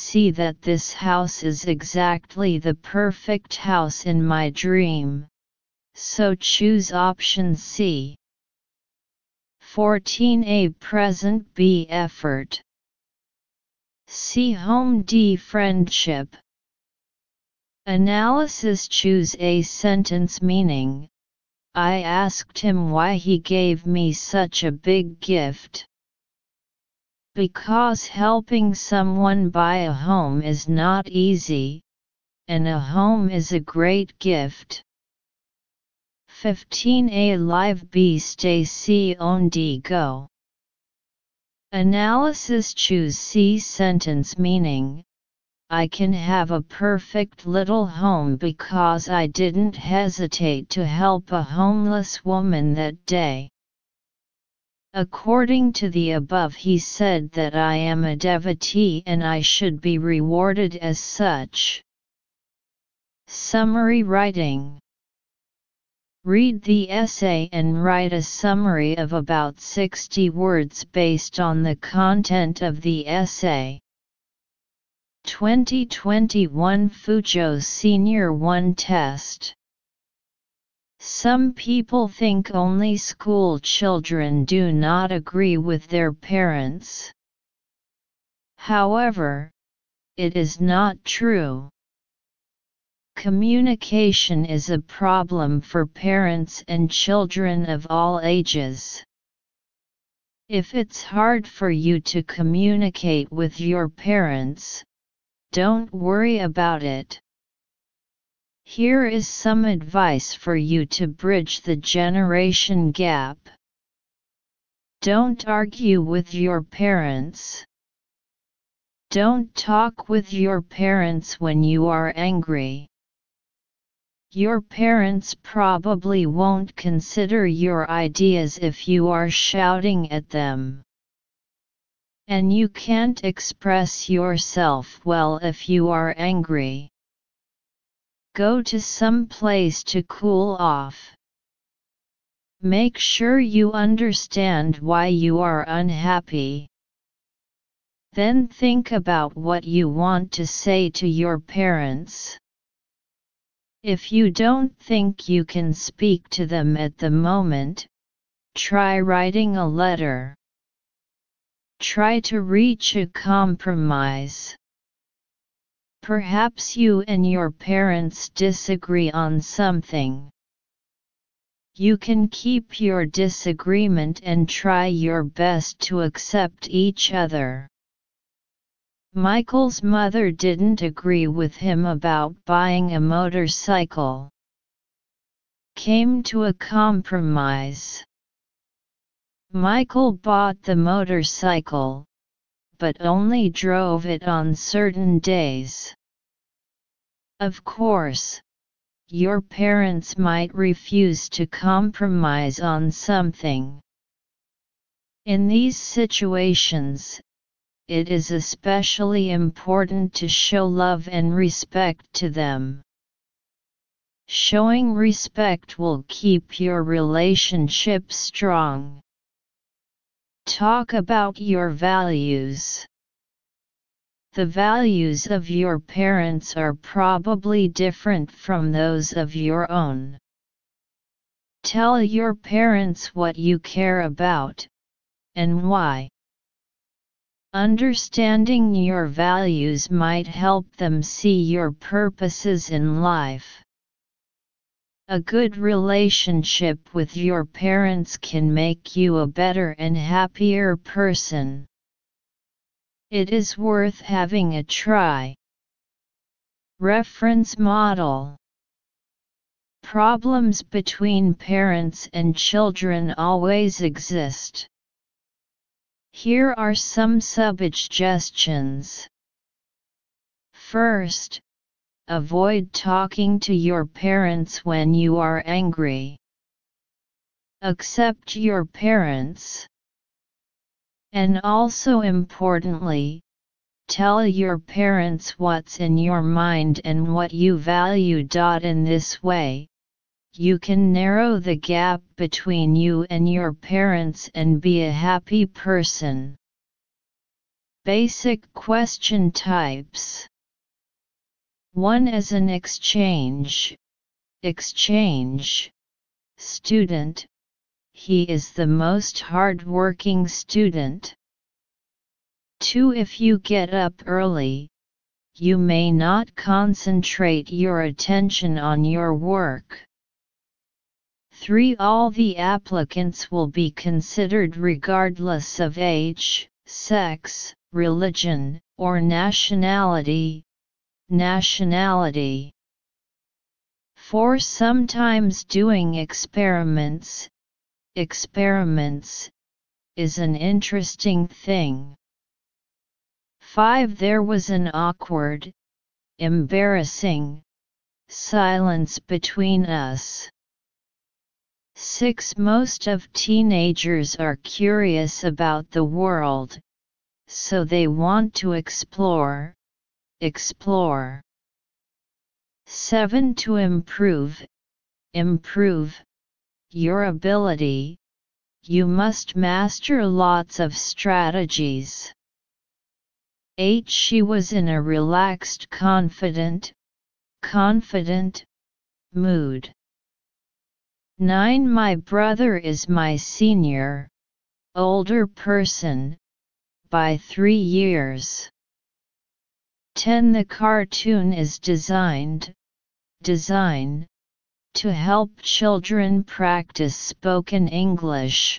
see that this house is exactly the perfect house in my dream, so choose option C. 14a Present B Effort C Home D Friendship Analysis Choose a sentence meaning I asked him why he gave me such a big gift. Because helping someone buy a home is not easy, and a home is a great gift. 15a Live B Stay C On D Go Analysis Choose C sentence meaning I can have a perfect little home because I didn't hesitate to help a homeless woman that day. According to the above, he said that I am a devotee and I should be rewarded as such. Summary Writing Read the essay and write a summary of about 60 words based on the content of the essay. 2021 Fuzhou Senior 1 Test Some people think only school children do not agree with their parents. However, it is not true. Communication is a problem for parents and children of all ages. If it's hard for you to communicate with your parents, don't worry about it. Here is some advice for you to bridge the generation gap. Don't argue with your parents. Don't talk with your parents when you are angry. Your parents probably won't consider your ideas if you are shouting at them. And you can't express yourself well if you are angry. Go to some place to cool off. Make sure you understand why you are unhappy. Then think about what you want to say to your parents. If you don't think you can speak to them at the moment, try writing a letter. Try to reach a compromise. Perhaps you and your parents disagree on something. You can keep your disagreement and try your best to accept each other. Michael's mother didn't agree with him about buying a motorcycle. Came to a compromise. Michael bought the motorcycle, but only drove it on certain days. Of course, your parents might refuse to compromise on something. In these situations, it is especially important to show love and respect to them. Showing respect will keep your relationship strong. Talk about your values. The values of your parents are probably different from those of your own. Tell your parents what you care about, and why. Understanding your values might help them see your purposes in life. A good relationship with your parents can make you a better and happier person. It is worth having a try. Reference Model Problems between parents and children always exist. Here are some suggestions. First, Avoid talking to your parents when you are angry. Accept your parents. And also importantly, tell your parents what's in your mind and what you value. In this way, you can narrow the gap between you and your parents and be a happy person. Basic question types 1 as an exchange. Exchange. Student. He is the most hard-working student. 2 If you get up early, you may not concentrate your attention on your work. 3. All the applicants will be considered regardless of age, sex, religion, or nationality, nationality. For sometimes doing experiments, experiments, is an interesting thing. 5. There was an awkward, embarrassing, silence between us. 6. Most of teenagers are curious about the world, so they want to explore, Explore. 7. To improve, improve your ability, you must master lots of strategies. 8. She was in a relaxed, confident, confident mood. 9. My brother is my senior, older person, by three years. 10. The cartoon is designed, design, to help children practice spoken English.